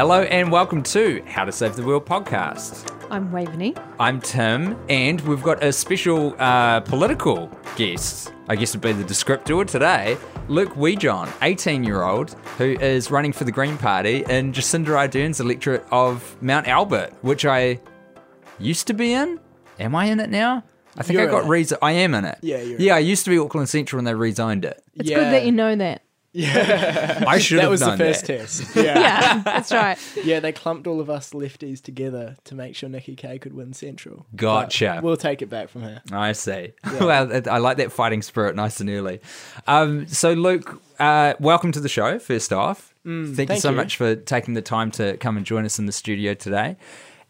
Hello and welcome to How to Save the World podcast. I'm Waveney. I'm Tim, and we've got a special uh, political guest. I guess would be the descriptor today. Luke Wijohn, 18 year old, who is running for the Green Party in Jacinda Ardern's electorate of Mount Albert, which I used to be in. Am I in it now? I think You're I got in it. I am in it. Yeah, you're in yeah. I used to be Auckland Central, and they resigned it. It's Yeah. good that you know that. I should have. that have was the first that. test. Yeah. Yeah, that's right. yeah, they clumped all of us lefties together to make sure Nikki Kaye could win Central. But Gotcha. we'll take it back from her. I see. well, I like that fighting spirit nice and early. Um, so, Luke, uh, welcome to the show, first off. thank, you Mm, so you. much for taking the time to come and join us in the studio today.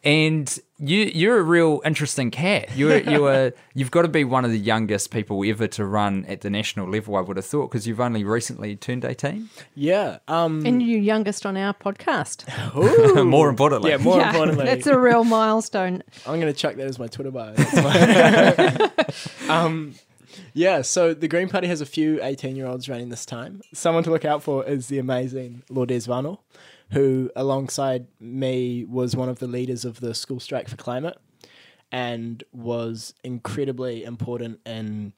And you, you're a real interesting cat. You're, you're, you've got to be one of the youngest people ever to run at the national level, I would have thought, because you've only recently turned 18. Yeah. Um, And you're youngest on our podcast. More importantly. Yeah, more yeah, importantly, That's a real milestone. I'm going to chuck that as my Twitter bio. My- um, yeah, so the Green Party has a few 18 year olds running this time. Someone to look out for is the amazing Lourdes Vano, who, alongside me, was one of the leaders of the School Strike for Climate and was incredibly important in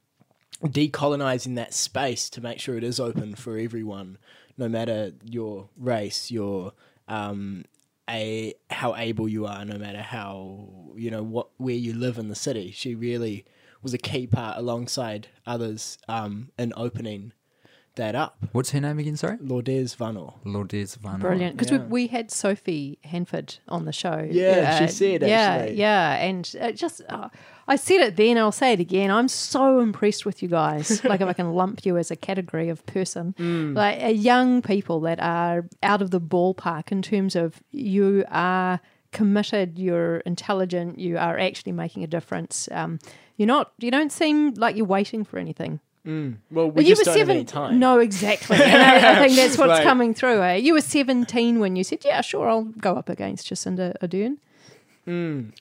decolonizing that space to make sure it is open for everyone, no matter your race, your um, a how able you are, no matter how you know what where you live in the city. She really was a key part alongside others um, in opening that up. What's her name again? Sorry? Lourdes Vano. Lourdes Vano. Brilliant. Because Yeah. we, we had Sophie Handford on the show. Yeah, she Uh, said, Yeah, actually. yeah. And it just, uh, I said it then, I'll say it again. I'm so impressed with you guys. like, if I can lump you as a category of person, Mm. like uh, young people that are out of the ballpark in terms of you are committed, you're intelligent, you are actually making a difference. Um, you're not, you don't seem like you're waiting for anything. Well, we But you just were don't have any seven. time. No, exactly. And I, I think that's what's Right. coming through. Eh? You were seventeen when you said, "Yeah, sure, I'll go up against Jacinda Ardern."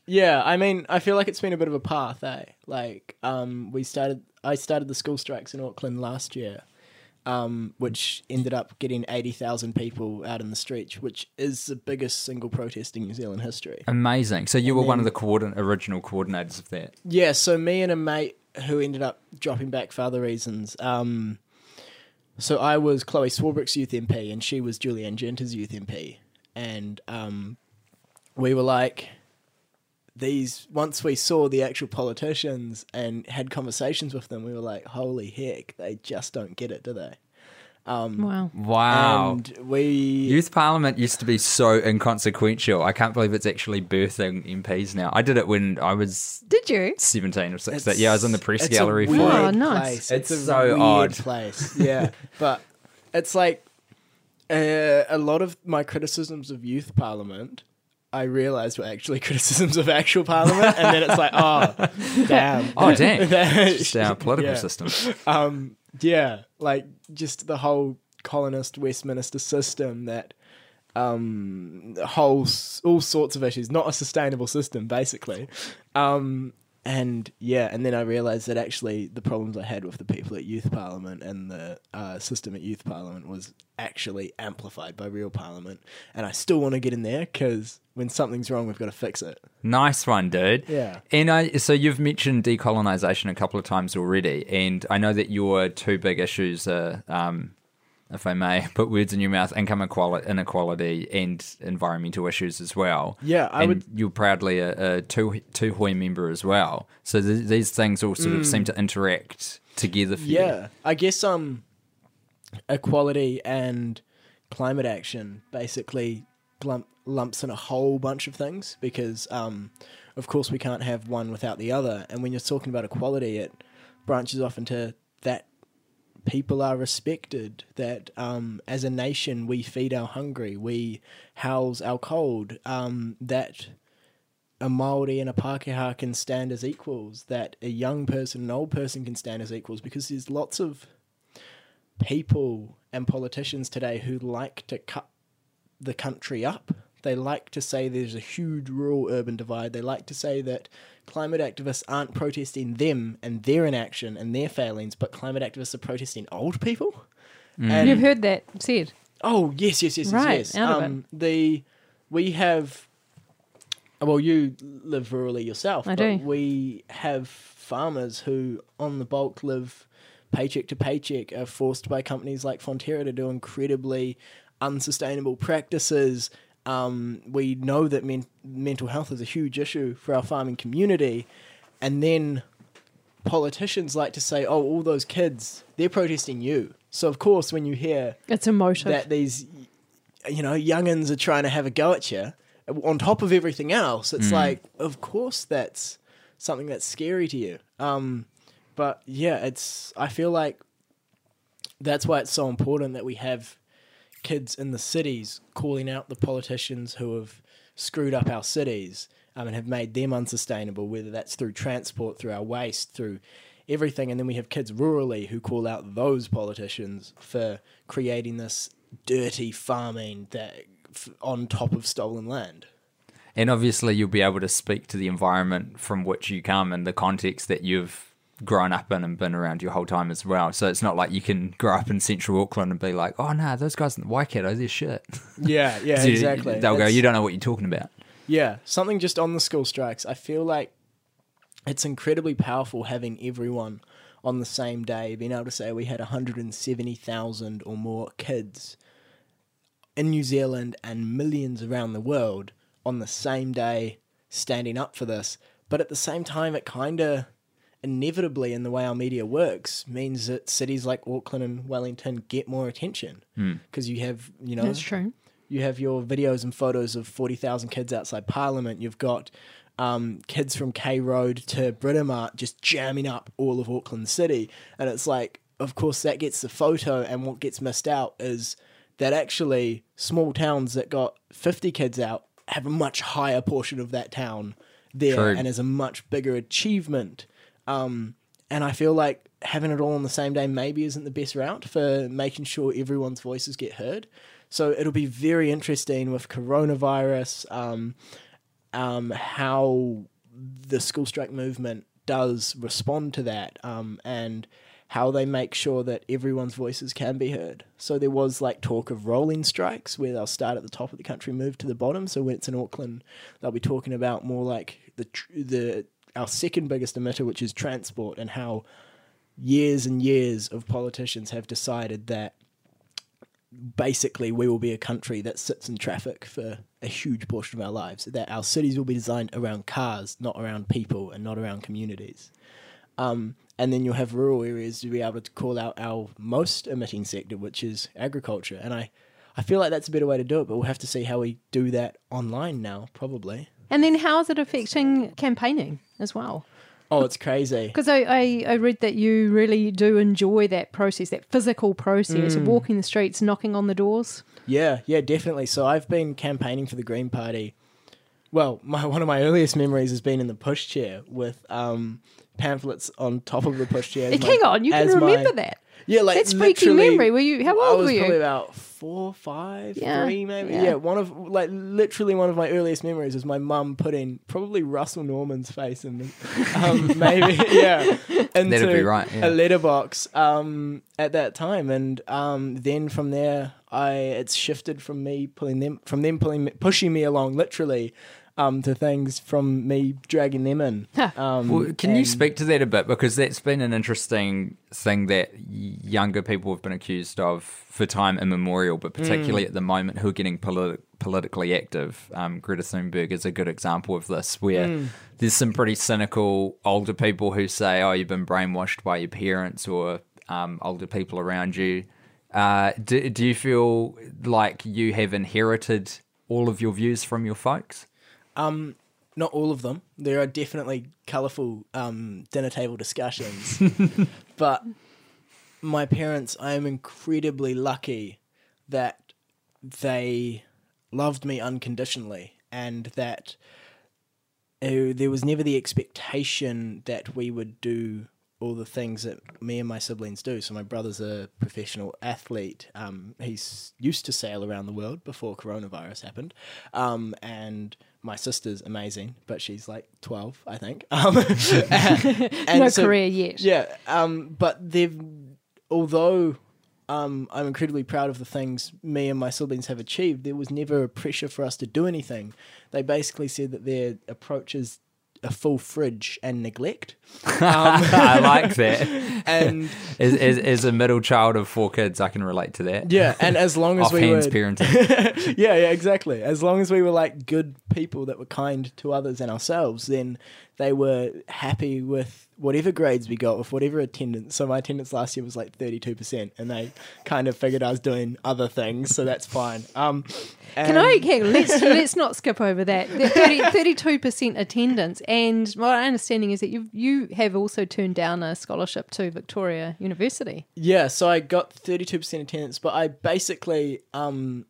Yeah, I mean, I feel like it's been a bit of a path, eh? Like, um, we started, I started the school strikes in Auckland last year, um, which ended up getting 80,000 people out in the streets, which is the biggest single protest in New Zealand history. Amazing. So you were one of the coordin- original coordinators of that. Yeah, so me and a mate who ended up dropping back for other reasons. Um, so I was Chloe Swarbrick's youth MP, and she was Julie Anne Genter's youth MP, and um, we were like, these. Once we saw the actual politicians and had conversations with them, we were like, holy heck, they just don't get it, do they? Wow. Wow. And we Youth Parliament used to be so inconsequential. I can't believe it's actually birthing MPs now. I did it when I was Did you? 17 or 16. Yeah, I was in the press it's a gallery for weird Oh, it. nice. Place. It's a so weird odd. place. Yeah, but it's like uh, a lot of my criticisms of youth parliament. I realised were actually criticisms of actual parliament, and then it's like, oh, damn. Oh, damn. It's just our political Yeah. system. Um, yeah, like just the whole colonist Westminster system that um whole all sorts of issues, not a sustainable system, basically. Um, and yeah, and then I realised that actually the problems I had with the people at Youth Parliament and the uh, system at Youth Parliament was actually amplified by real Parliament, and I still want to get in there because when something's wrong, we've got to fix it. Nice one, dude. Yeah. And I, so you've mentioned decolonization a couple of times already, and I know that your two big issues are, um, if I may put words in your mouth, income equality, inequality and environmental issues as well. Yeah, I and would- You're proudly a, a two two Hoi member as well, so th- these things all sort of seem to interact together for you. Mm. Yeah, I guess um, equality and climate action basically lump, lumps in a whole bunch of things because um, of course we can't have one without the other. And when you're talking about equality, it branches off into that people are respected, that um, as a nation we feed our hungry, we house our cold, um, that a Maori and a Pākehā can stand as equals, that a young person an old person can stand as equals, because there's lots of people and politicians today who like to cut the country up. They like to say there's a huge rural urban divide. They like to say that climate activists aren't protesting them and their inaction and their failings, but climate activists are protesting old people. And You've heard that said. Oh yes, yes, yes, yes, Right, yes. out of um, The we have. Well, you live rurally yourself. I but do. We have farmers who, on the bulk, live paycheck to paycheck, are forced by companies like Fonterra to do incredibly unsustainable practices. Um, we know that men- mental health is a huge issue for our farming community, and then politicians like to say, "Oh, all those kids, they're protesting you." So of course, when you hear It's emotive. that these, you know, youngins are trying to have a go at you, on top of everything else, it's like, of course, that's something that's scary to you. Um, but yeah, it's. I feel like that's why it's so important that we have kids in the cities calling out the politicians who have screwed up our cities um, and have made them unsustainable, whether that's through transport, through our waste, through everything. And then we have kids rurally who call out those politicians for creating this dirty farming that f- on top of stolen land. And obviously, you'll be able to speak to the environment from which you come and the context that you've grown up in and been around your whole time as well. So it's not like you can grow up in central Auckland and be like, oh, no, those guys in the Waikato, they're shit. Yeah, yeah, So exactly. They'll go, you don't know what you're talking about. Yeah, something just on the school strikes. I feel like it's incredibly powerful having everyone on the same day, being able to say we had 170,000 or more kids in New Zealand and millions around the world on the same day standing up for this. But at the same time, it kind of inevitably, in the way our media works, means that cities like Auckland and Wellington get more attention because you have, you know, That's true. you have your videos and photos of 40,000 kids outside Parliament. You've got um, kids from K Road to Britomart just jamming up all of Auckland City. And it's like, of course, that gets the photo. And what gets missed out is that actually small towns that got 50 kids out have a much higher portion of that town there True. and is a much bigger achievement. Um, and I feel like having it all on the same day maybe isn't the best route for making sure everyone's voices get heard. So it'll be very interesting with coronavirus, um, um, how the school strike movement does respond to that, um, and how they make sure that everyone's voices can be heard. So there was like talk of rolling strikes where they'll start at the top of the country, move to the bottom. So when it's in Auckland, they'll be talking about more like the the our second biggest emitter, which is transport, and how years and years of politicians have decided that basically we will be a country that sits in traffic for a huge portion of our lives. That our cities will be designed around cars, not around people, and not around communities. Um, and then you'll have rural areas to be able to call out our most emitting sector, which is agriculture. And I, I feel like that's a better way to do it, but we'll have to see how we do that online now, probably. And then how is it affecting campaigning as well? Oh, it's crazy. Because I, I, I read that you really do enjoy that process, that physical process Mm. of walking the streets, knocking on the doors. Yeah, yeah, definitely. So I've been campaigning for the Green Party. Well, my one of my earliest memories has been in the pushchair with um, pamphlets on top of the pushchair. as my- Hang on, you can as my- remember that. Yeah, like That's freaky memory. Were you? How I old was were you? probably about four, five, Yeah, three, maybe. yeah. Yeah. one of like literally one of my earliest memories is my mum putting probably Russell Norman's face in, the, um, maybe yeah, into That'd be right, yeah. a letterbox um, at that time, and um, then from there, I it's shifted from me pulling them from them pulling me, pushing me along literally. Um, to things from me dragging them in. Um, Well, can you speak to that a bit? Because that's been an interesting thing that younger people have been accused of for time immemorial, but particularly at the moment who are getting politi- politically active. Um, Greta Thunberg is a good example of this, where there's some pretty cynical older people who say, oh, you've been brainwashed by your parents or um, older people around you. Uh, do, do you feel like you have inherited all of your views from your folks? Um, not all of them. There are definitely colourful um, dinner table discussions, but my parents, I am incredibly lucky that they loved me unconditionally, and that uh, there was never the expectation that we would do all the things that me and my siblings do. So my brother's a professional athlete. Um, he's used to sail around the world before coronavirus happened, um, and my sister's amazing, but she's like twelve, I think. Um, and no so- career yet. yeah, um, but they've although um, I'm incredibly proud of the things me and my siblings have achieved. There was never a pressure for us to do anything. They basically said that their approach is a full fridge and neglect. I like that. And As, as, as a middle child of four kids, I can relate to that. yeah, and as long as we were parenting. yeah, yeah, exactly. As long as we were like good people that were kind to others and ourselves, then they were happy with whatever grades we got, with whatever attendance. So my attendance last year was like thirty-two percent, and they kind of figured I was doing other things, so that's fine. Um, Can and- I? Okay, let's let's not skip over that. Thirty-two percent attendance, and my understanding is that you you have also turned down a scholarship to Victoria University. Yeah, so I got thirty-two percent attendance, but I basically um,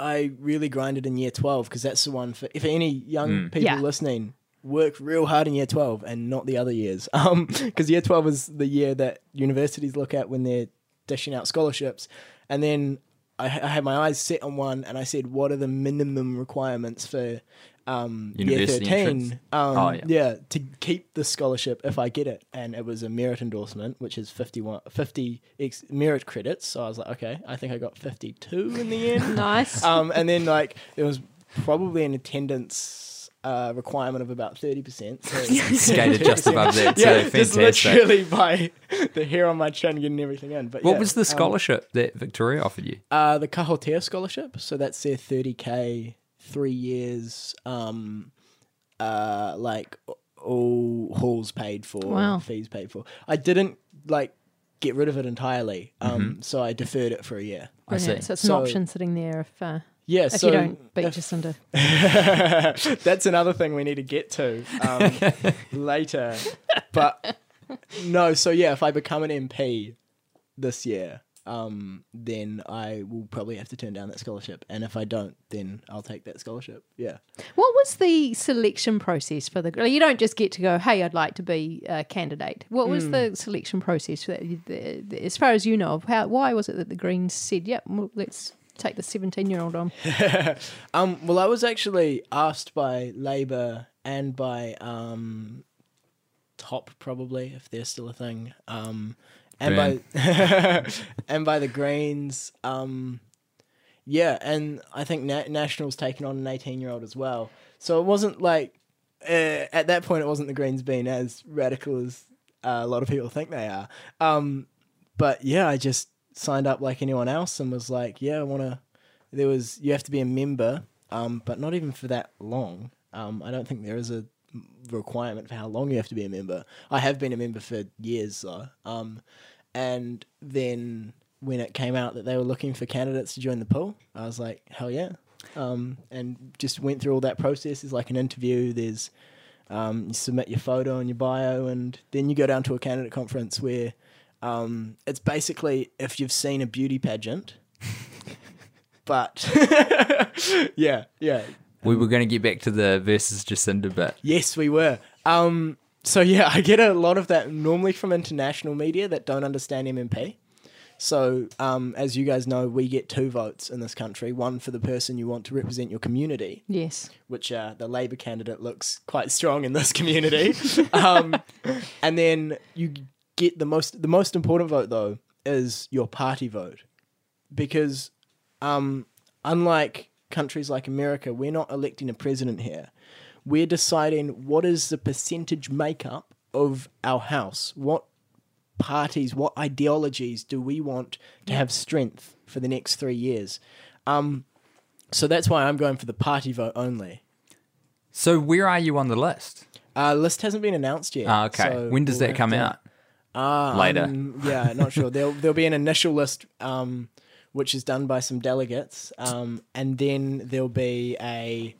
I really grinded in year twelve because that's the one for if any young people Yeah. listening work real hard in year twelve and not the other years. Um, because year twelve is the year that universities look at when they're dishing out scholarships, and then I, I had my eyes set on one, and I said, "What are the minimum requirements for?" Um, year thirteen, um, Oh, yeah. yeah, to keep the scholarship if I get it. And it was a merit endorsement, which is 51, 50 ex- merit credits. So I was like, okay, I think I got 52 in the end. Nice. um, and then, like, there was probably an attendance uh, requirement of about 30%. So Skated just above that, too. yeah, just Fantastic. literally by the hair on my chin getting everything in. But What yeah, was the um, scholarship that Victoria offered you? uh, the Kahotea scholarship. So that's their 30k, three years, um, uh, like all halls paid for, Wow. fees paid for. I didn't like get rid of it entirely, um, so I deferred it for a year. I see. So it's So- an option sitting there if uh, Yeah, if so you don't beat Jacinda. that's another thing we need to get to um, later. But no, so yeah, if I become an MP this year, um, then I will probably have to turn down that scholarship. And if I don't, then I'll take that scholarship. Yeah. What was the selection process for the? You don't just get to go. Hey, I'd like to be a candidate. What was Hmm. the selection process? For that? As far as you know, of how why was it that the Greens said, "Yep, well, let's take the seventeen-year-old on"? Um, well, I was actually asked by Labour and by um, Top, probably, if they're still a thing, um, and by and by the Greens. Um, yeah, and I think Na- National's taken on an eighteen-year-old as well. So it wasn't like uh, at that point it wasn't the Greens being as radical as uh, a lot of people think they are. Um, but yeah, I just signed up like anyone else and was like, yeah, I want to. There was you have to be a member, um, but not even for that long. Um, I don't think there is a requirement for how long you have to be a member. I have been a member for years though. Um, and then when it came out that they were looking for candidates to join the pool, I was like, hell yeah. Um, and just went through all that process. There's like an interview. There's um, you submit your photo and your bio, and then you go down to a candidate conference where um, it's basically if you've seen a beauty pageant. but yeah, yeah, We were going to get back to the versus Jacinda bit. Yes, we were. Um, so yeah, I get a lot of that normally from international media that don't understand MMP. So, um, as you guys know, we get two votes in this country: one for the person you want to represent your community, Yes. which uh, the Labor candidate looks quite strong in this community, um, and then you get the most. The most important vote, though, is your party vote, because um, unlike countries like America, we're not electing a president here. We're deciding what is the percentage makeup of our house. What parties, what ideologies do we want to have strength for the next three years? Um, so that's why I'm going for the party vote only. So where are you on the list? Uh, list hasn't been announced yet. Ah, okay. so when does we'll that come to- out? Uh, Later. I'm- yeah, not sure. There'll there'll be an initial list, um, which is done by some delegates, um, and then there'll be a.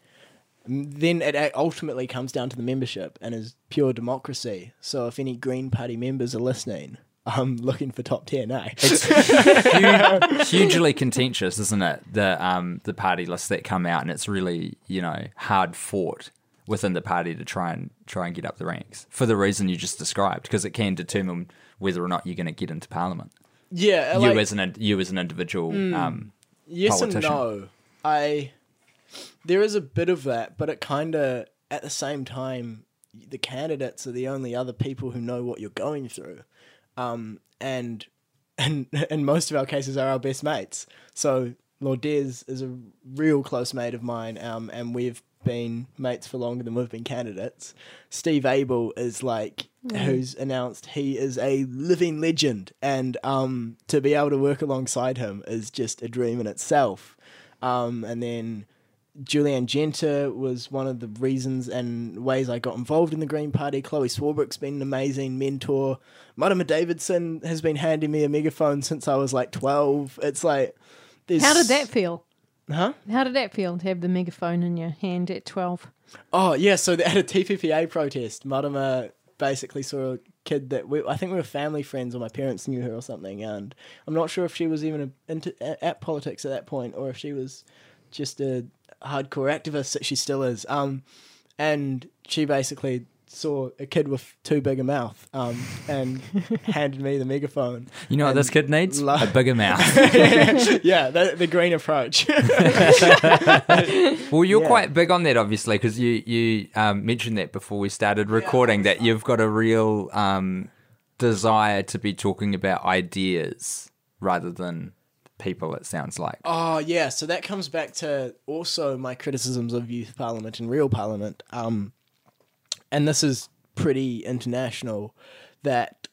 Then it ultimately comes down to the membership and is pure democracy. So if any Green Party members are listening, I'm looking for top ten. Eh? Huge, hugely contentious, isn't it? The um the party lists that come out, and it's really you know hard fought within the party to try and try and get up the ranks for the reason you just described, because it can determine whether or not you're going to get into parliament. yeah, you like, Hmm. as an you as an individual. Um, Yes and no. I there is a bit of that, but it kind of at the same time the candidates are the only other people who know what you're going through. Um, and and in most of our cases are our best mates. So Lourdes is a real close mate of mine, um, and we've been mates for longer than we've been candidates. Steve Abel is like who's announced he is a living legend, and um, to be able to work alongside him is just a dream in itself. Um, and then Julie Anne Genter was one of the reasons and ways I got involved in the Green Party. Chloe Swarbrick's been an amazing mentor. Marama Davidson has been handing me a megaphone since I was like 12. It's like, there's, How did that feel? Huh? How did that feel to have the megaphone in your hand at 12? Oh, yeah. So at a TPPA protest, Marama basically saw a kid that we, I think we were family friends or my parents knew her or something. And I'm not sure if she was even a, into, at politics at that point or if she was just a hardcore activist that she still is. Um, and she basically saw a kid with too big a mouth um, and handed me the megaphone. You know what this kid needs? lo- a bigger mouth. yeah, the, the green approach. Well, you're Yeah. quite big on that, obviously, because you you um, mentioned that before we started recording that you've got a real um, desire to be talking about ideas rather than people. It sounds like. Oh yeah, so that comes back to also my criticisms of youth parliament and real parliament. Um, and this is pretty international that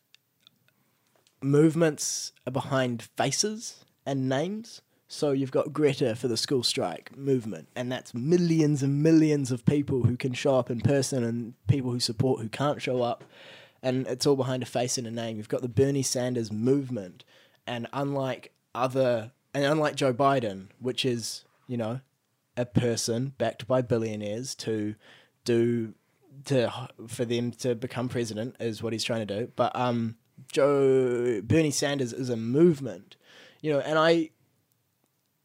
movements are behind faces and names. So you've got Greta for the school strike movement, and that's millions and millions of people who can show up in person and people who support who can't show up. And it's all behind a face and a name. You've got the Bernie Sanders movement, and unlike other, and unlike Joe Biden, which is, you know, a person backed by billionaires to do to for them to become president is what he's trying to do. But um, Joe Bernie Sanders is a movement, you know, and I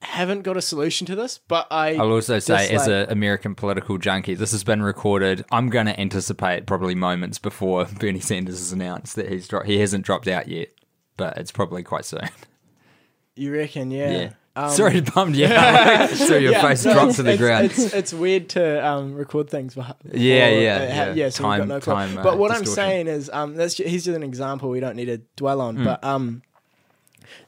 haven't got a solution to this, but I I'll also say, as an American political junkie, this has been recorded. I'm going to anticipate probably moments before Bernie Sanders has announced that he's dro- he hasn't dropped out yet, but it's probably quite soon. you reckon, yeah. Yeah. Um, Sorry, bummed you out. so your yeah, face no, dropped to the it's, ground. It's, it's weird to um, record things. Beh- Yeah, before, yeah, uh, ha- yeah. yeah. So Time- got no time, uh, But what I'm saying is, um, that's ju- he's just an example. We don't need to dwell on. Hmm. But um,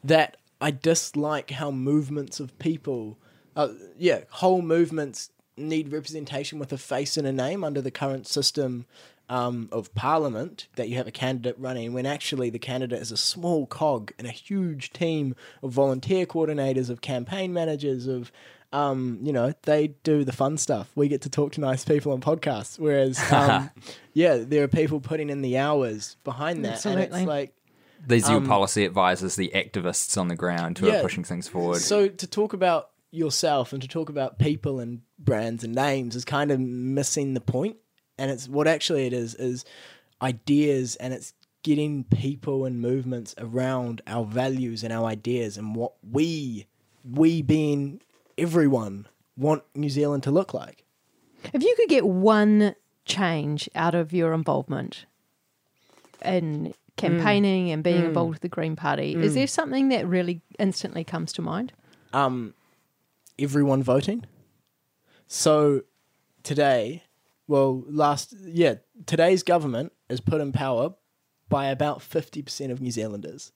that I dislike how movements of people, uh, yeah, whole movements need representation with a face and a name under the current system um, of parliament that you have a candidate running when actually the candidate is a small cog in a huge team of volunteer coordinators, of campaign managers, of um, you know, they do the fun stuff. We get to talk to nice people on podcasts. Whereas, um, yeah, there are people putting in the hours behind that. And Absolutely. it's like, These are your um, policy advisors, the activists on the ground who Yeah. are pushing things forward. So to talk about yourself and to talk about people and brands and names is kind of missing the point. And it's what actually it is is ideas and it's getting people and movements around our values and our ideas and what we we being everyone want New Zealand to look like. If you could get one change out of your involvement in campaigning mm. and being mm. involved with the Green Party, is mm. there something that really instantly comes to mind? um, everyone voting. So today, well, last yeah, today's government is put in power by about fifty percent of New Zealanders.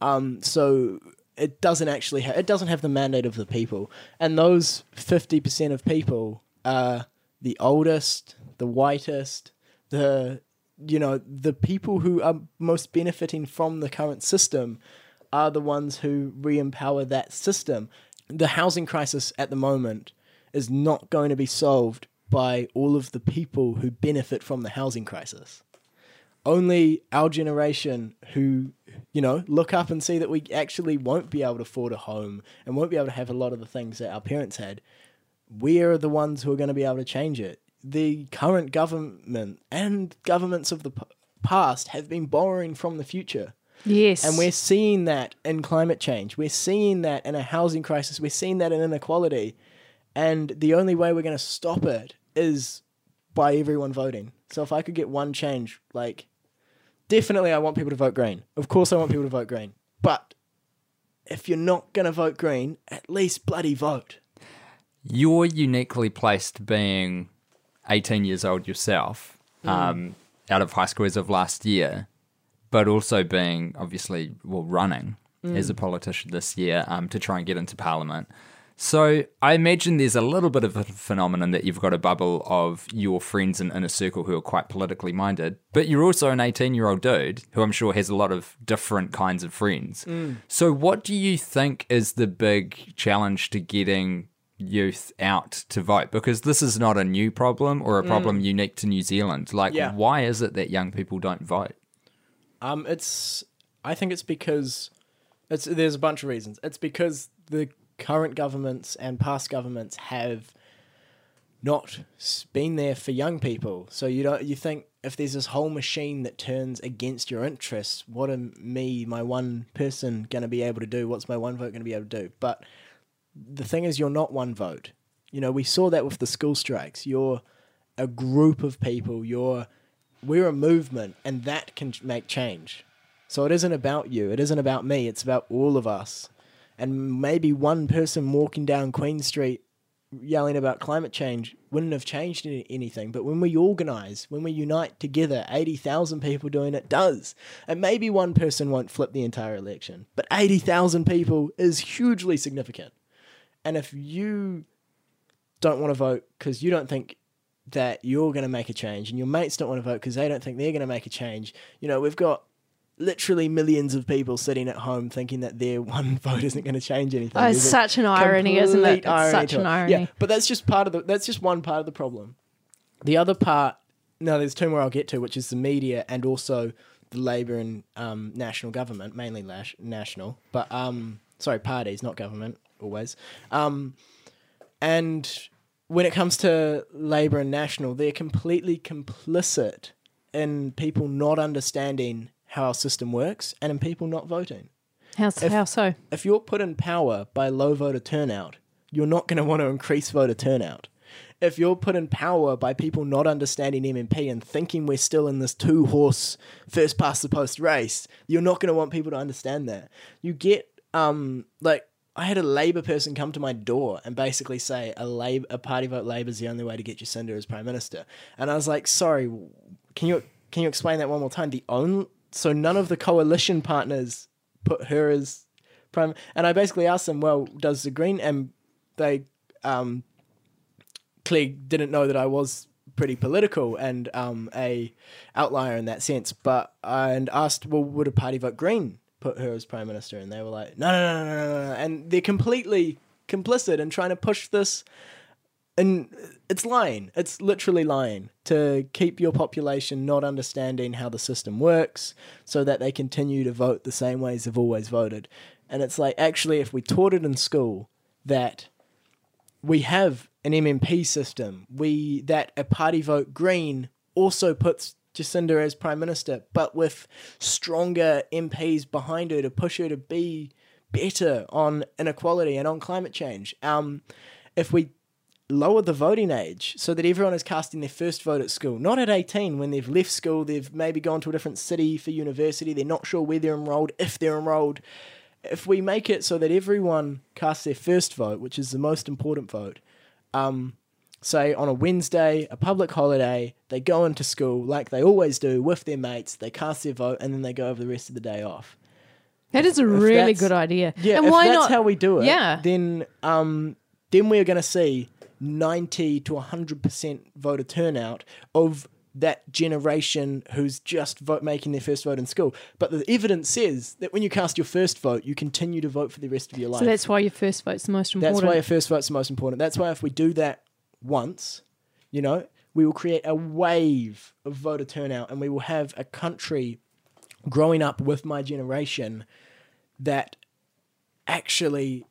Um, so it doesn't actually ha- it doesn't have the mandate of the people, and those fifty percent of people are the oldest, the whitest, the you know the people who are most benefiting from the current system are the ones who re-empower that system. The housing crisis at the moment is not going to be solved by all of the people who benefit from the housing crisis. Only our generation who, you know, look up and see that we actually won't be able to afford a home and won't be able to have a lot of the things that our parents had, we are the ones who are going to be able to change it. The current government and governments of the p- past have been borrowing from the future. Yes. And we're seeing that in climate change. We're seeing that in a housing crisis. We're seeing that in inequality. And the only way we're going to stop it is by everyone voting. So if I could get one change, like, definitely I want people to vote green. Of course I want people to vote green. But if you're not going to vote green, at least bloody vote. You're uniquely placed being 18 years old yourself, um, out of high school as of last year. but also being obviously well running as a politician this year um, to try and get into Parliament. So I imagine there's a little bit of a phenomenon that you've got a bubble of your friends in, in a circle who are quite politically minded, but you're also an 18 year old dude who I'm sure has a lot of different kinds of friends. So what do you think is the big challenge to getting youth out to vote? Because this is not a new problem or a problem unique to New Zealand. Like, Yeah. why is it that young people don't vote? Um, it's. I think it's because it's. There's a bunch of reasons. It's because the current governments and past governments have not been there for young people. So you don't. You think if there's this whole machine that turns against your interests, what am me, my one person, going to be able to do? What's my one vote going to be able to do? But the thing is, you're not one vote. You know, we saw that with the school strikes. You're a group of people. You're we're a movement, and that can make change. So it isn't about you. It isn't about me. It's about all of us. And maybe one person walking down Queen Street yelling about climate change wouldn't have changed anything. But when we organize, when we unite together, 80,000 people doing it does. And maybe one person won't flip the entire election, but 80,000 people is hugely significant. And if you don't want to vote because you don't think that you're going to make a change and your mates don't want to vote because they don't think they're going to make a change, you know, we've got literally millions of people sitting at home thinking that their one vote isn't going to change anything. Oh, it's There's such an irony, isn't it? It's irony such an irony. Yeah, but that's just part of the. That's just one part of the problem. The other part, no, there's two more I'll get to, which is the media and also the Labor and um, national government, mainly lash, national, but um, sorry, parties, not government, always. Um, and when it comes to Labor and National, they're completely complicit in people not understanding how our system works and in people not voting. How's, If- how so? If you're put in power by low voter turnout, you're not going to want to increase voter turnout. If you're put in power by people not understanding MMP and thinking we're still in this two horse first past the post race, you're not going to want people to understand that. You get um like I had a Labour person come to my door and basically say a Labour, a party vote Labour is the only way to get Jacinda as prime minister, and I was like, sorry, can you can you explain that one more time? The only so none of the coalition partners put her as prime, and I basically asked them, well, does the Green and they um didn't know that I was pretty political and um, a outlier in that sense. But and asked, well, would a party vote Green put her as prime minister? And they were like, no, no, no, no, no, no. And they're completely complicit in trying to push this. And it's lying. It's literally lying to keep your population not understanding how the system works so that they continue to vote the same ways they've always voted. And it's like, actually, if we taught it in school that we have an MMP system. We that a party vote green also puts Jacinda as prime minister, but with stronger MPs behind her to push her to be better on inequality and on climate change. Um, if we lower the voting age so that everyone is casting their first vote at school, not at 18 when they've left school, they've maybe gone to a different city for university, they're not sure where they're enrolled, if they're enrolled. If we make it so that everyone casts their first vote, which is the most important vote, um, say on a Wednesday, a public holiday, they go into school like they always do with their mates, they cast their vote, and then they go over the rest of the day off. That is a if really good idea. Yeah, and if why that's not? how we do it, Yeah. then um, then we're going to see ninety to hundred percent voter turnout of that generation who's just vote making their first vote in school. But the evidence says that when you cast your first vote, you continue to vote for the rest of your life. so that's why your first vote's the most important. That's why a first vote's the most important. That's why if we do that once, you know, we will create a wave of voter turnout and we will have a country growing up with my generation that actually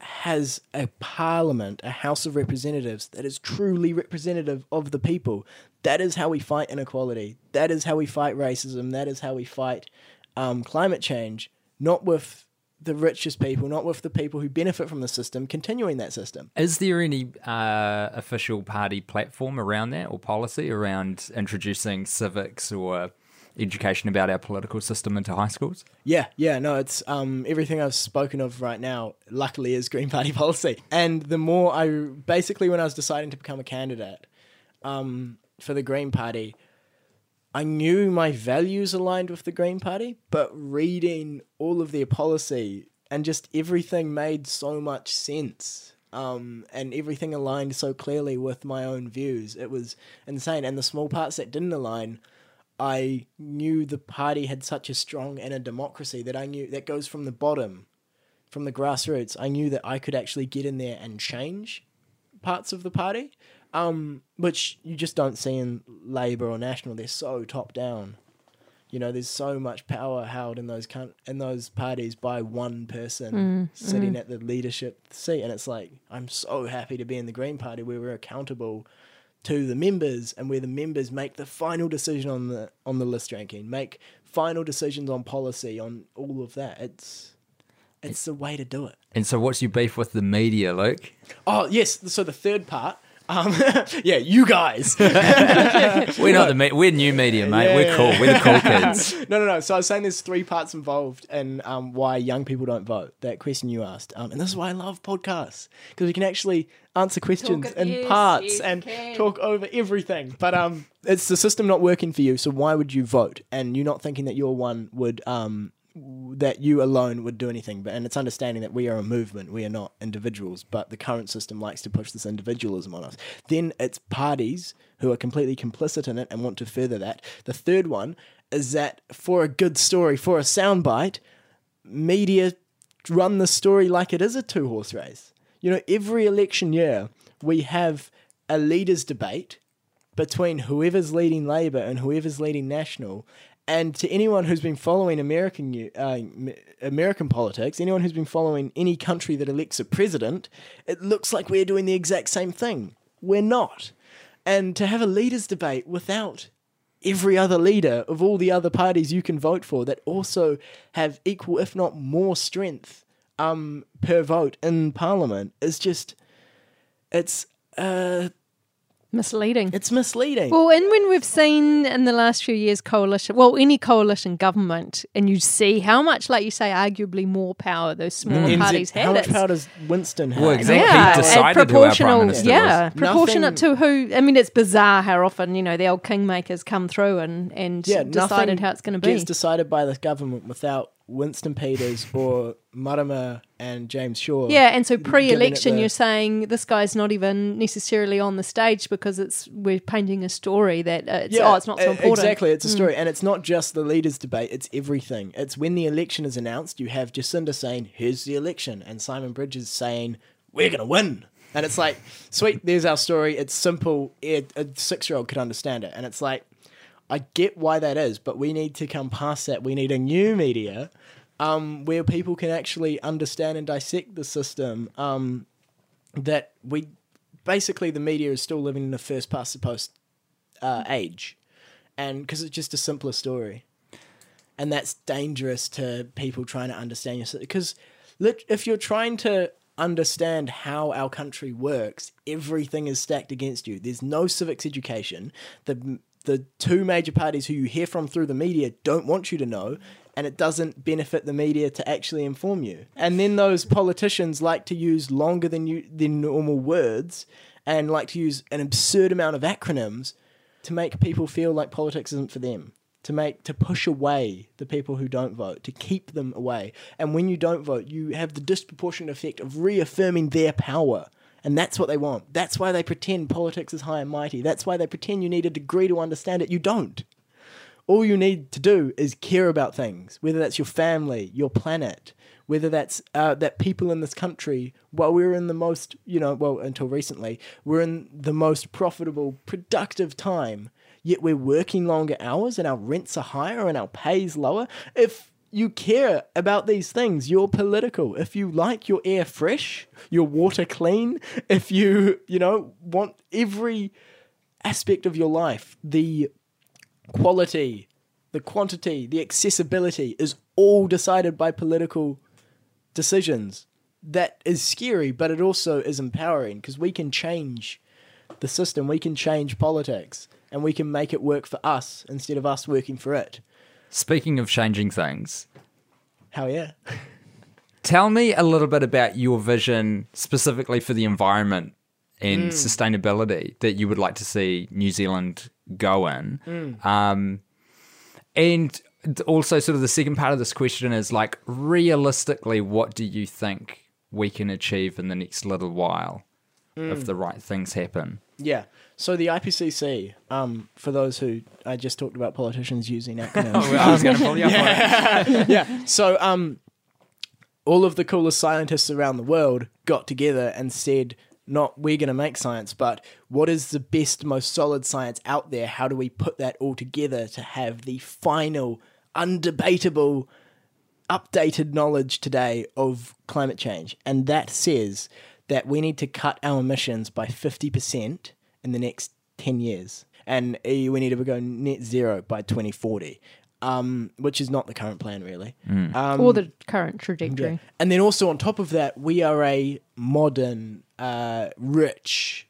has a parliament, a House of Representatives that is truly representative of the people. That is how we fight inequality. That is how we fight racism. That is how we fight um, climate change. Not with the richest people, not with the people who benefit from the system, continuing that system. Is there any uh, official party platform around that or policy around introducing civics or education about our political system into high schools? Yeah, yeah, no, it's um, everything I've spoken of right now. Luckily, is Green Party policy, and the more I basically when I was deciding to become a candidate um, for the Green Party, I knew my values aligned with the Green Party, but reading all of their policy and just everything made so much sense. Um, and everything aligned so clearly with my own views. It was insane. And the small parts that didn't align, I knew the party had such a strong inner democracy that I knew that goes from the bottom, from the grassroots. I knew that I could actually get in there and change parts of the party, um, which you just don't see in Labour or National. They're so top down. You know, there's so much power held in those coun- in those parties by one person sitting at the leadership seat, and it's like I'm so happy to be in the Green Party where we're accountable to the members and where the members make the final decision on the on the list ranking, make final decisions on policy, on all of that. It's it's the way to do it. And so, what's your beef with the media, Luke? Oh yes, so the third part. Um, yeah, you guys. We're not the me- we're new media, mate. Yeah, we're cool. We're the cool kids. no, no, no. So I was saying there's three parts involved in um, why young people don't vote. That question you asked, um, and this is why I love podcasts because we can actually answer questions it- in yes, parts yes, and can. talk over everything. But um, it's the system not working for you. So why would you vote? And you're not thinking that your one would um, w- that you alone would do anything. But and it's understanding that we are a movement. We are not individuals. But the current system likes to push this individualism on us. Then it's parties who are completely complicit in it and want to further that. The third one is that for a good story, for a soundbite, media run the story like it is a two horse race. You know, every election year we have a leaders' debate between whoever's leading Labour and whoever's leading National. And to anyone who's been following American uh, American politics, anyone who's been following any country that elects a president, it looks like we're doing the exact same thing. We're not. And to have a leaders' debate without every other leader of all the other parties you can vote for that also have equal, if not more, strength um, per vote in Parliament is just it's uh, Misleading. it's misleading. Well, and when we've seen in the last few years coalition, well, any coalition government, and you see how much, like you say, arguably more power those smaller NZ mm. parties how much power does Winston have? Well, exactly. He yeah, decided and who our Prime proportional. Yeah, was. proportionate Nothing- to who. I mean, it's bizarre how often you know the old kingmakers come through and and Yeah, decided how it's going to be. Gets decided by the government without Winston Peters or Marama and James Shaw. Yeah, and so pre-election, the- you're saying this guy's not even necessarily on the stage because it's we're painting a story that uh, it's, oh, it's not so important. Exactly, it's a story, and it's not just the leaders' debate; it's everything. It's when the election is announced, you have Jacinda saying, "Here's the election," and Simon Bridges saying, "We're gonna win." And it's like, sweet, there's our story. It's simple. A, a six-year-old could understand it, and it's like, I get why that is, but we need to come past that. We need a new media um, where people can actually understand and dissect the system. Um, that we basically the media is still living in the first past the post uh, age, and because it's just a simpler story, and that's dangerous to people trying to understand your because if you're trying to understand how our country works, everything is stacked against you. There's no civics education. The the two major parties who you hear from through the media don't want you to know, and it doesn't benefit the media to actually inform you. And then those politicians like to use longer than you than normal words and like to use an absurd amount of acronyms to make people feel like politics isn't for them. To make to push away the people who don't vote, to keep them away. And when you don't vote, you have the disproportionate effect of reaffirming their power. And that's what they want. That's why they pretend politics is high and mighty. That's why they pretend you need a degree to understand it. You don't all you need to do is care about things, whether that's your family, your planet, whether that's uh, that people in this country, while we're in the most, you know, well, until recently, we're in the most profitable, productive time, yet we're working longer hours and our rents are higher and our pay's lower. If you care about these things, you're political. If you like your air fresh, your water clean, if you, you know, want every aspect of your life, the quality, the quantity, the accessibility is all decided by political decisions. That is scary, but it also is empowering because we can change the system, we can change politics, and we can make it work for us instead of us working for it. Speaking of changing things, Hell yeah. tell me a little bit about your vision specifically for the environment and mm. sustainability that you would like to see New Zealand go in. Mm. Um, and also, sort of the second part of this question is like, realistically, what do you think we can achieve in the next little while if mm. the right things happen? Yeah. So the IPCC, um, for those who I just talked about politicians using acronyms. Oh, I was going to pull you up on yeah. So um, all of the coolest scientists around the world got together and said, not we're going to make science, but what is the best, most solid science out there? How do we put that all together to have the final, undebatable, updated knowledge today of climate change? And that says that we need to cut our emissions by 50% in the next 10 years. And we need to go net zero by 2040, um, which is not the current plan, really. Um, or the current trajectory. yeah. And then also on top of that, we are a modern, uh, rich,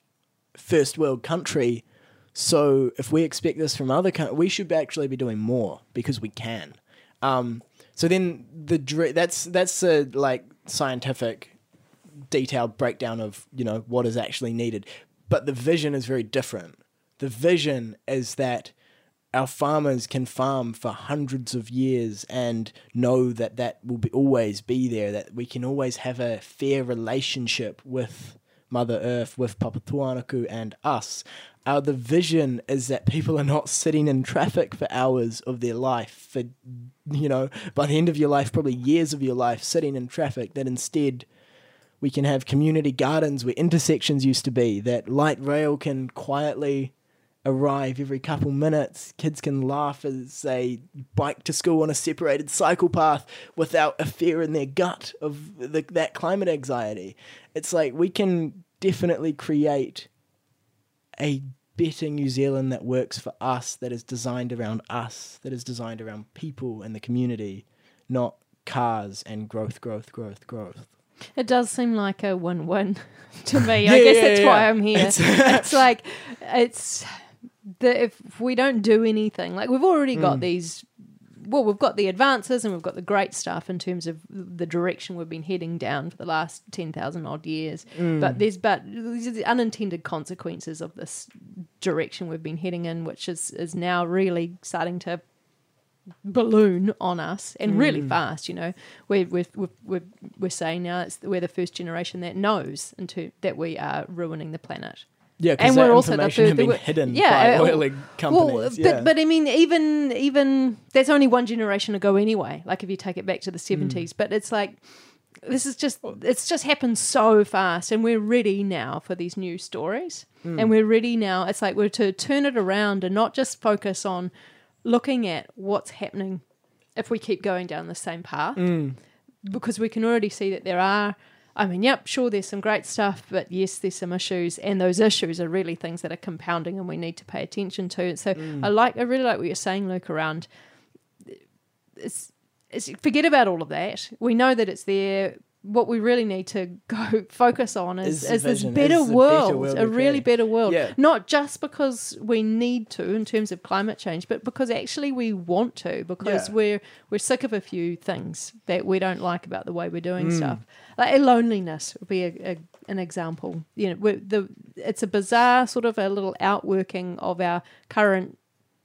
first world country. So if we expect this from other countries, we should actually be doing more because we can. Um, so then the dr- that's that's a like scientific, detailed breakdown of you know what is actually needed, but the vision is very different. The vision is that our farmers can farm for hundreds of years and know that that will be, always be there, that we can always have a fair relationship with Mother Earth, with Papatūānuku and us. Our, the vision is that people are not sitting in traffic for hours of their life, for, you know, by the end of your life, probably years of your life sitting in traffic, that instead we can have community gardens where intersections used to be, that light rail can quietly arrive every couple minutes. Kids can laugh as they bike to school on a separated cycle path without a fear in their gut of the, that climate anxiety. It's like we can definitely create a better New Zealand that works for us, that is designed around us, that is designed around people and the community, not cars and growth, growth, growth, growth. It does seem like a win-win to me. Yeah, I guess yeah, that's yeah. why I'm here. It's- It's, like it's that if we don't do anything, like we've already got Mm. these. Well, we've got the advances and we've got the great stuff in terms of the direction we've been heading down for the last ten thousand odd years. Mm. But there's but these are the unintended consequences of this direction we've been heading in, which is is now really starting to balloon on us and really fast. You know, we're we're we're, we're, saying now it's we're the first generation that knows into that we are ruining the planet. Yeah, And because we're also the had been hidden yeah, by uh, oil companies. Well, yeah. but but I mean, even even that's only one generation ago anyway. Like if you take it back to the Mm. seventies, but it's like this is just it's just happened so fast, and we're ready now for these new stories, Mm. and we're ready now. It's like we're to turn it around and not just focus on looking at what's happening if we keep going down the same path, Mm. because we can already see that there are. I mean, yep, sure, there's some great stuff, but yes, there's some issues, and those issues are really things that are compounding, and we need to pay attention to. So, I like, I really like what you're saying, Luke. Around, it's, it's forget about all of that. We know that it's there. What we really need to go focus on is, Is is this better is the better world, world a really better world. Yeah. Not just because we need to in terms of climate change, but because actually we want to, because Yeah. we're we're sick of a few things that we don't like about the way we're doing Mm. stuff. Like loneliness would be a, a, an example. You know, the it's a bizarre sort of a little outworking of our current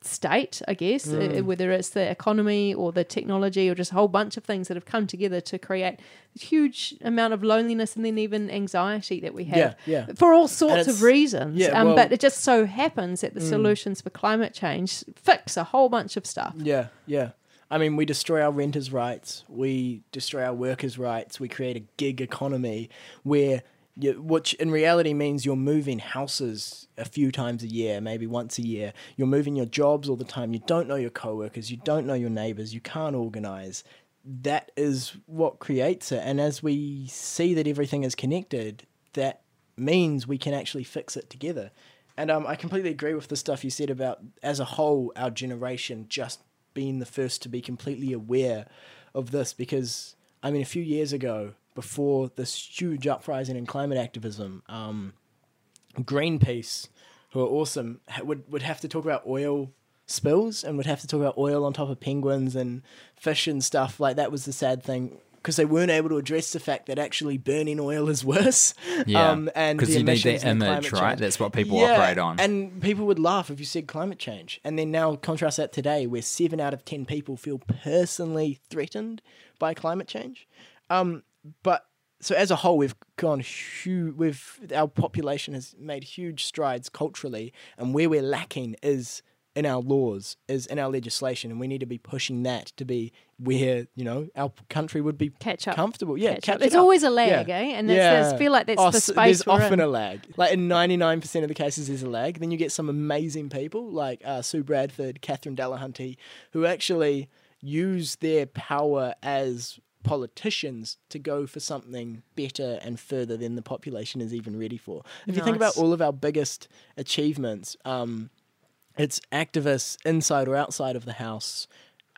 state, I guess, uh, whether it's the economy or the technology or just a whole bunch of things that have come together to create a huge amount of loneliness and then even anxiety that we have Yeah, yeah. for all sorts of reasons. yeah, um, well- but it just so happens that the solutions for climate change fix a whole bunch of stuff. Yeah, yeah. I mean, we destroy our renters' rights. We destroy our workers' rights. We create a gig economy where, which in reality means you're moving houses a few times a year, maybe once a year. You're moving your jobs all the time. You don't know your coworkers. You don't know your neighbors. You can't organize. That is what creates it. And as we see that everything is connected, that means we can actually fix it together. And um, I completely agree with the stuff you said about, as a whole, our generation just being the first to be completely aware of this. Because, I mean, a few years ago, before this huge uprising in climate activism, um, Greenpeace, who are awesome, ha- would, would have to talk about oil spills and would have to talk about oil on top of penguins and fish and stuff. Like, that was the sad thing because they weren't able to address the fact that actually burning oil is worse. Yeah, um, and because you need that the image, right? change. That's what people Yeah, operate on. And people would laugh if you said climate change. And then now contrast that today, where seven out of ten people feel personally threatened by climate change. Um, but so as a whole, we've gone huge. We've our population has made huge strides culturally, and where we're lacking is in our laws, is in our legislation, and we need to be pushing that to be where you know our country would be Catch up. comfortable. Yeah, Catch catch up. It's up. always a lag, Yeah. eh? And that's, that's, I feel like that's Oh, the space There's often in. a lag. Like in 99% of the cases, there's a lag. Then you get some amazing people like uh, Sue Bradford, Catherine Delahunty, who actually use their power as politicians to go for something better and further than the population is even ready for. If you think about all of our biggest achievements, um, it's activists inside or outside of the house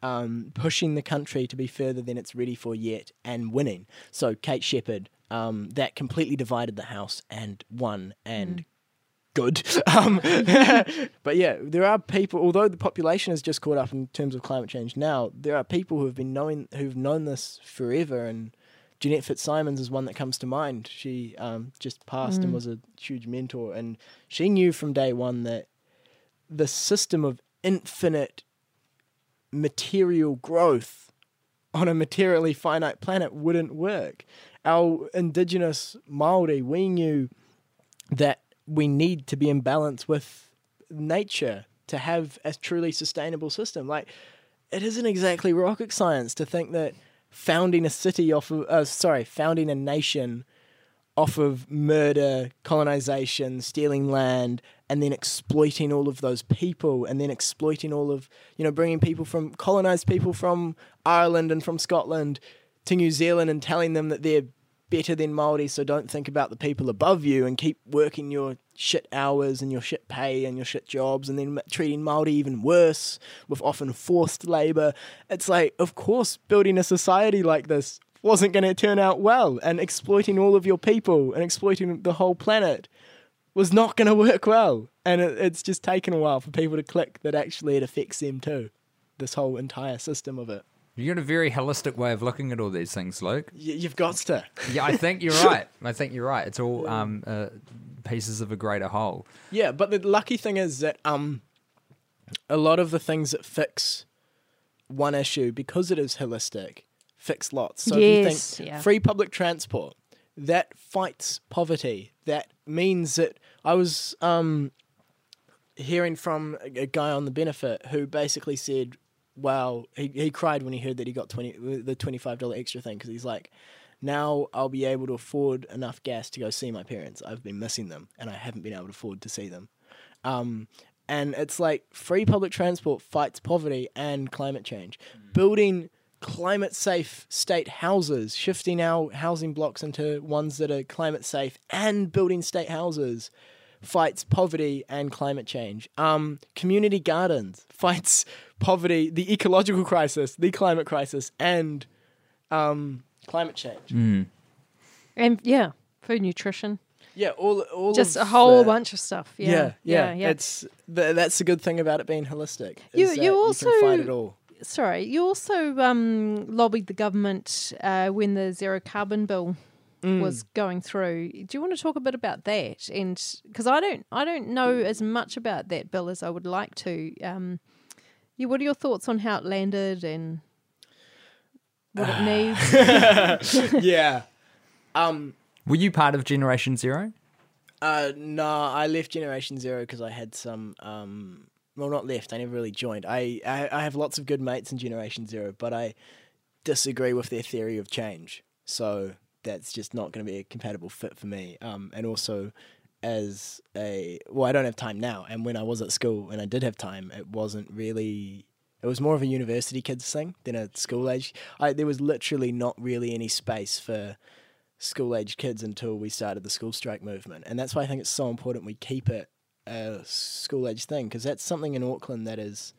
um, pushing the country to be further than it's ready for yet and winning. So Kate Sheppard, um, that completely divided the house and won and good. Um, but yeah, there are people. Although the population has just caught up in terms of climate change now, there are people who have been knowing who've known this forever and. Jeanette Fitzsimons is one that comes to mind. She um, just passed and was a huge mentor, and she knew from day one that the system of infinite material growth on a materially finite planet wouldn't work. Our indigenous Maori, we knew that we need to be in balance with nature to have a truly sustainable system. Like, it isn't exactly rocket science to think that founding a city off of, uh, sorry, founding a nation off of murder, colonization, stealing land, and then exploiting all of those people, and then exploiting all of, you know, bringing people from, colonized people from Ireland and from Scotland to New Zealand and telling them that they're better than Māori, so don't think about the people above you and keep working your shit hours and your shit pay and your shit jobs, and then treating Māori even worse with often forced labor. It's like, of course, building a society like this wasn't going to turn out well, and exploiting all of your people and exploiting the whole planet was not going to work well. And it, it's just taken a while for people to click that actually it affects them too. This whole entire system of it. You got a very holistic way of looking at all these things, Luke. Y- you've got to. Yeah, I think you're right. I think you're right. It's all um, uh, pieces of a greater whole. Yeah, but the lucky thing is that um, a lot of the things that fix one issue, because it is holistic, fix lots. So if you think yeah. free public transport, that fights poverty. That means that I was um, hearing from a, a guy on the benefit who basically said, "Wow," he he cried when he heard that he got twenty the twenty five dollar extra thing because he's like. Now I'll be able to afford enough gas to go see my parents. I've been missing them, and I haven't been able to afford to see them. Um, and it's like free public transport fights poverty and climate change. Building climate safe state houses, shifting our housing blocks into ones that are climate safe, and building state houses fights poverty and climate change. Um, community gardens fights poverty, the ecological crisis, the climate crisis, and um, climate change. And yeah, food nutrition. Yeah, all all Just of a whole the- bunch of stuff. Yeah. Yeah, yeah, yeah. It's the, that's the good thing about it being holistic. You- is that you can also- fight it all. Sorry, you also um, lobbied the government uh, when the zero carbon bill Mm. was going through. Do you want to talk a bit about that? And because I don't, I don't know as much about that bill as I would like to. Um, yeah, what are your thoughts on how it landed and what it needs? yeah. Um. Were you part of Generation Zero? Uh. Nah. I left Generation Zero because I had some. Um. Well, not left. I never really joined. I, I I have lots of good mates in Generation Zero, but I disagree with their theory of change. So that's just not going to be a compatible fit for me. Um. And also. As a well, I don't have time now, and when I was at school and I did have time, it wasn't really it was more of a university kids thing than a school age. I, there was literally not really any space for school age kids until we started the school strike movement, and that's why I think it's so important we keep it a school age thing because that's something in Auckland that is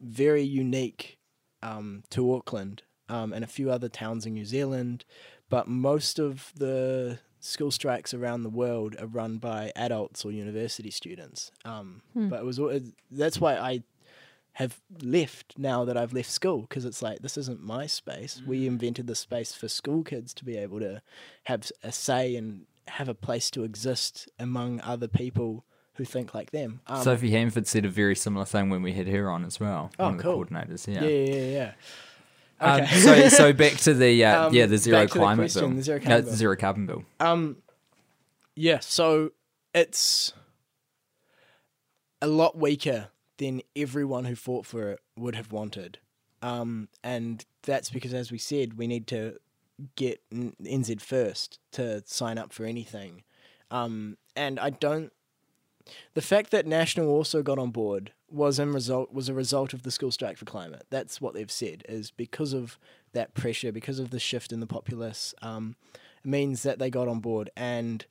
very unique um, to Auckland um, and a few other towns in New Zealand, but most of the school strikes around the world are run by adults or university students. Um, But it was that's why I have left now that I've left school because it's like this isn't my space. We invented the space for school kids to be able to have a say and have a place to exist among other people who think like them. Um, Sophie Handford said a very similar thing when we had her on as well. Oh, one of cool. the coordinators. yeah, Yeah. yeah, yeah. Um, Okay. so, so back to the uh, Um, yeah the zero to the climate question, bill. the zero No, carbon bill. zero carbon bill. Um, yeah, so it's a lot weaker than everyone who fought for it would have wanted. Um, and that's because, as we said, we need to get NZ first to sign up for anything. Um, and I don't. The fact that National also got on board was in result was a result of the school strike for climate. That's what they've said is because of that pressure, because of the shift in the populace, um, it means that they got on board, and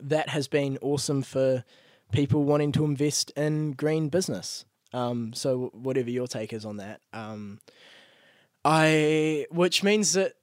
that has been awesome for people wanting to invest in green business. Um, so whatever your take is on that, um, I which means that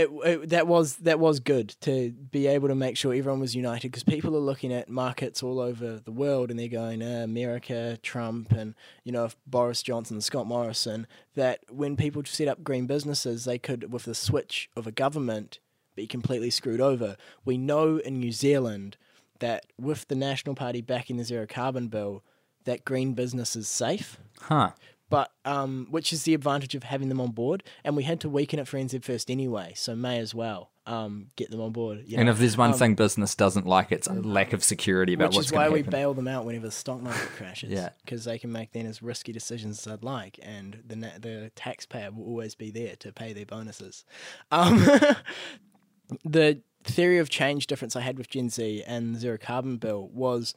it, it that was that was good to be able to make sure everyone was united because people are looking at markets all over the world and they're going uh, America, Trump, and you know Boris Johnson, Scott Morrison. That when people set up green businesses, they could with the switch of a government be completely screwed over. We know in New Zealand that with the National Party backing the zero carbon bill, that green business is safe Huh. But um, which is the advantage of having them on board. And we had to weaken it for NZ First anyway, so may as well um, get them on board. you And if there's one Um, thing business doesn't like, it's a lack of security about which what's is why we bail them out whenever the stock market crashes. Yeah. because they can make then as risky decisions as they'd like, and the na- the taxpayer will always be there to pay their bonuses. Um, the theory of change difference I had with Gen Z and the zero carbon bill was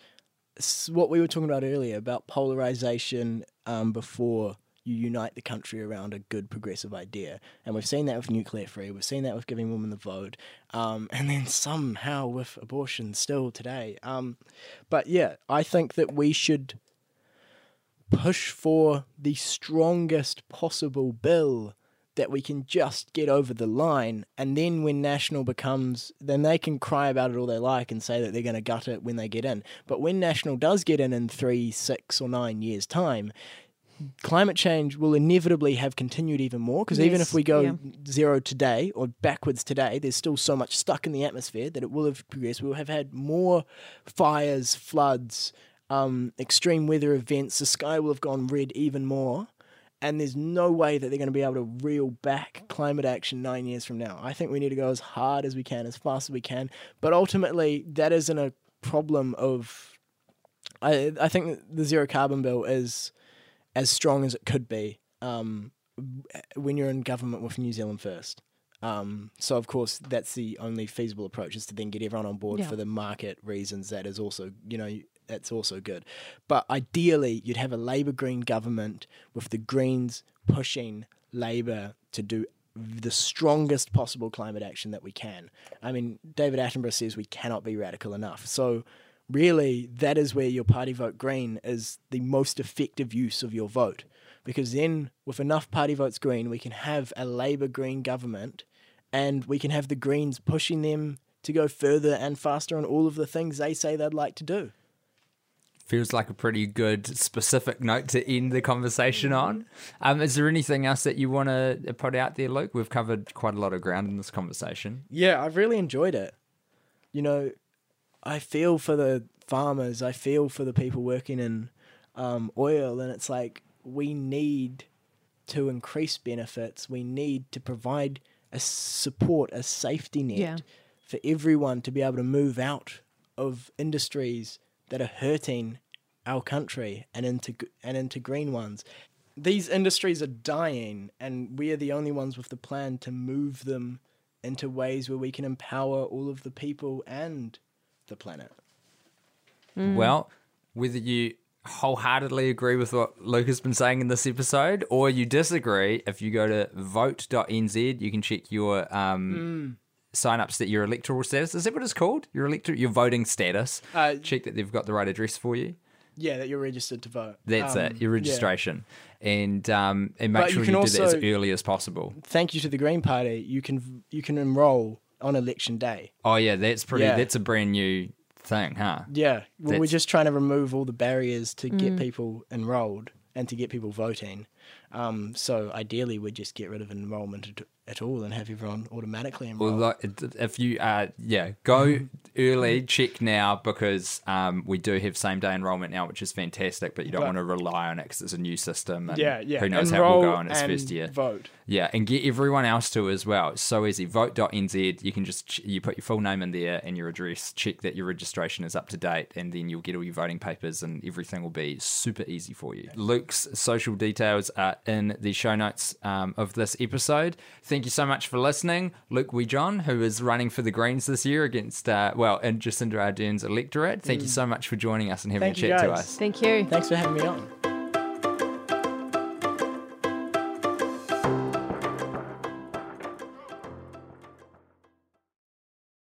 what we were talking about earlier about polarization um, before you unite the country around a good progressive idea. And we've seen that with nuclear free, we've seen that with giving women the vote, um, and then somehow with abortion still today. Um, but yeah, I think that we should push for the strongest possible bill that we can just get over the line and then when national becomes then they can cry about it all they like and say that they're going to gut it when they get in. But when national does get in in three six or nine years time climate change will inevitably have continued even more because even if we go yeah. zero today or backwards today there's still so much stuck in the atmosphere that it will have progressed. We will have had more fires floods um, extreme weather events the sky will have gone red even more and there's no way that they're going to be able to reel back climate action nine years from now. I think we need to go as hard as we can, as fast as we can. But ultimately, that isn't a problem of. I I think the zero carbon bill is as strong as it could be um, when you're in government with New Zealand first. Um, so of course that's the only feasible approach is to then get everyone on board Yeah. for the market reasons. That is also you know that's also good. But ideally, you'd have a Labour Green government with the Greens pushing Labour to do the strongest possible climate action that we can. I mean, David Attenborough says we cannot be radical enough. So, really, that is where your party vote Green is the most effective use of your vote. Because then, with enough party votes Green, we can have a Labour Green government and we can have the Greens pushing them to go further and faster on all of the things they say they'd like to do. Feels like a pretty good specific note to end the conversation on. Um, is there anything else that you want to put out there, Luke? We've covered quite a lot of ground in this conversation. Yeah, I've really enjoyed it. You know, I feel for the farmers. I feel for the people working in um, oil, and it's like we need to increase benefits. We need to provide a support, a safety net Yeah. for everyone to be able to move out of industries that are hurting our country and into and into green ones. These industries are dying, and we are the only ones with the plan to move them into ways where we can empower all of the people and the planet. Well, whether you wholeheartedly agree with what Luke has been saying in this episode or you disagree, if you go to vote.nz, you can check your um, sign ups that your electoral status. Is that what it's called? Your electoral, your voting status. Uh, check that they've got the right address for you. Yeah, that you're registered to vote. That's Um, it, your yeah. registration. And um, and make But sure you, can do that as early as possible. Thank you to the Green Party. You can you can enroll on election day. Oh yeah, that's pretty. Yeah. That's a brand new thing, huh? Yeah, well, we're just trying to remove all the barriers to get people enrolled, and to get people voting. Um, so ideally, we'd just get rid of enrolment at, all and have everyone automatically Well, enroll. like, if you uh, yeah, go early, check now because um, we do have same day enrollment now, which is fantastic. But you don't But- want to rely on it because it's a new system. And yeah, yeah. Who knows enroll how it will go in its first year? Vote. Yeah, and get everyone else to as well. It's so easy. Vote.nz. You can just you put your full name in there and your address. Check that your registration is up to date, and then you'll get all your voting papers, and everything will be super easy for you. Luke's social details are in the show notes um, of this episode. Thank you so much for listening, Luke Wijohn, who is running for the Greens this year against uh, well, and Jacinda Ardern's electorate. Thank you so much for joining us and having Thank a you, chat to us. Thank you. Thanks for having me on.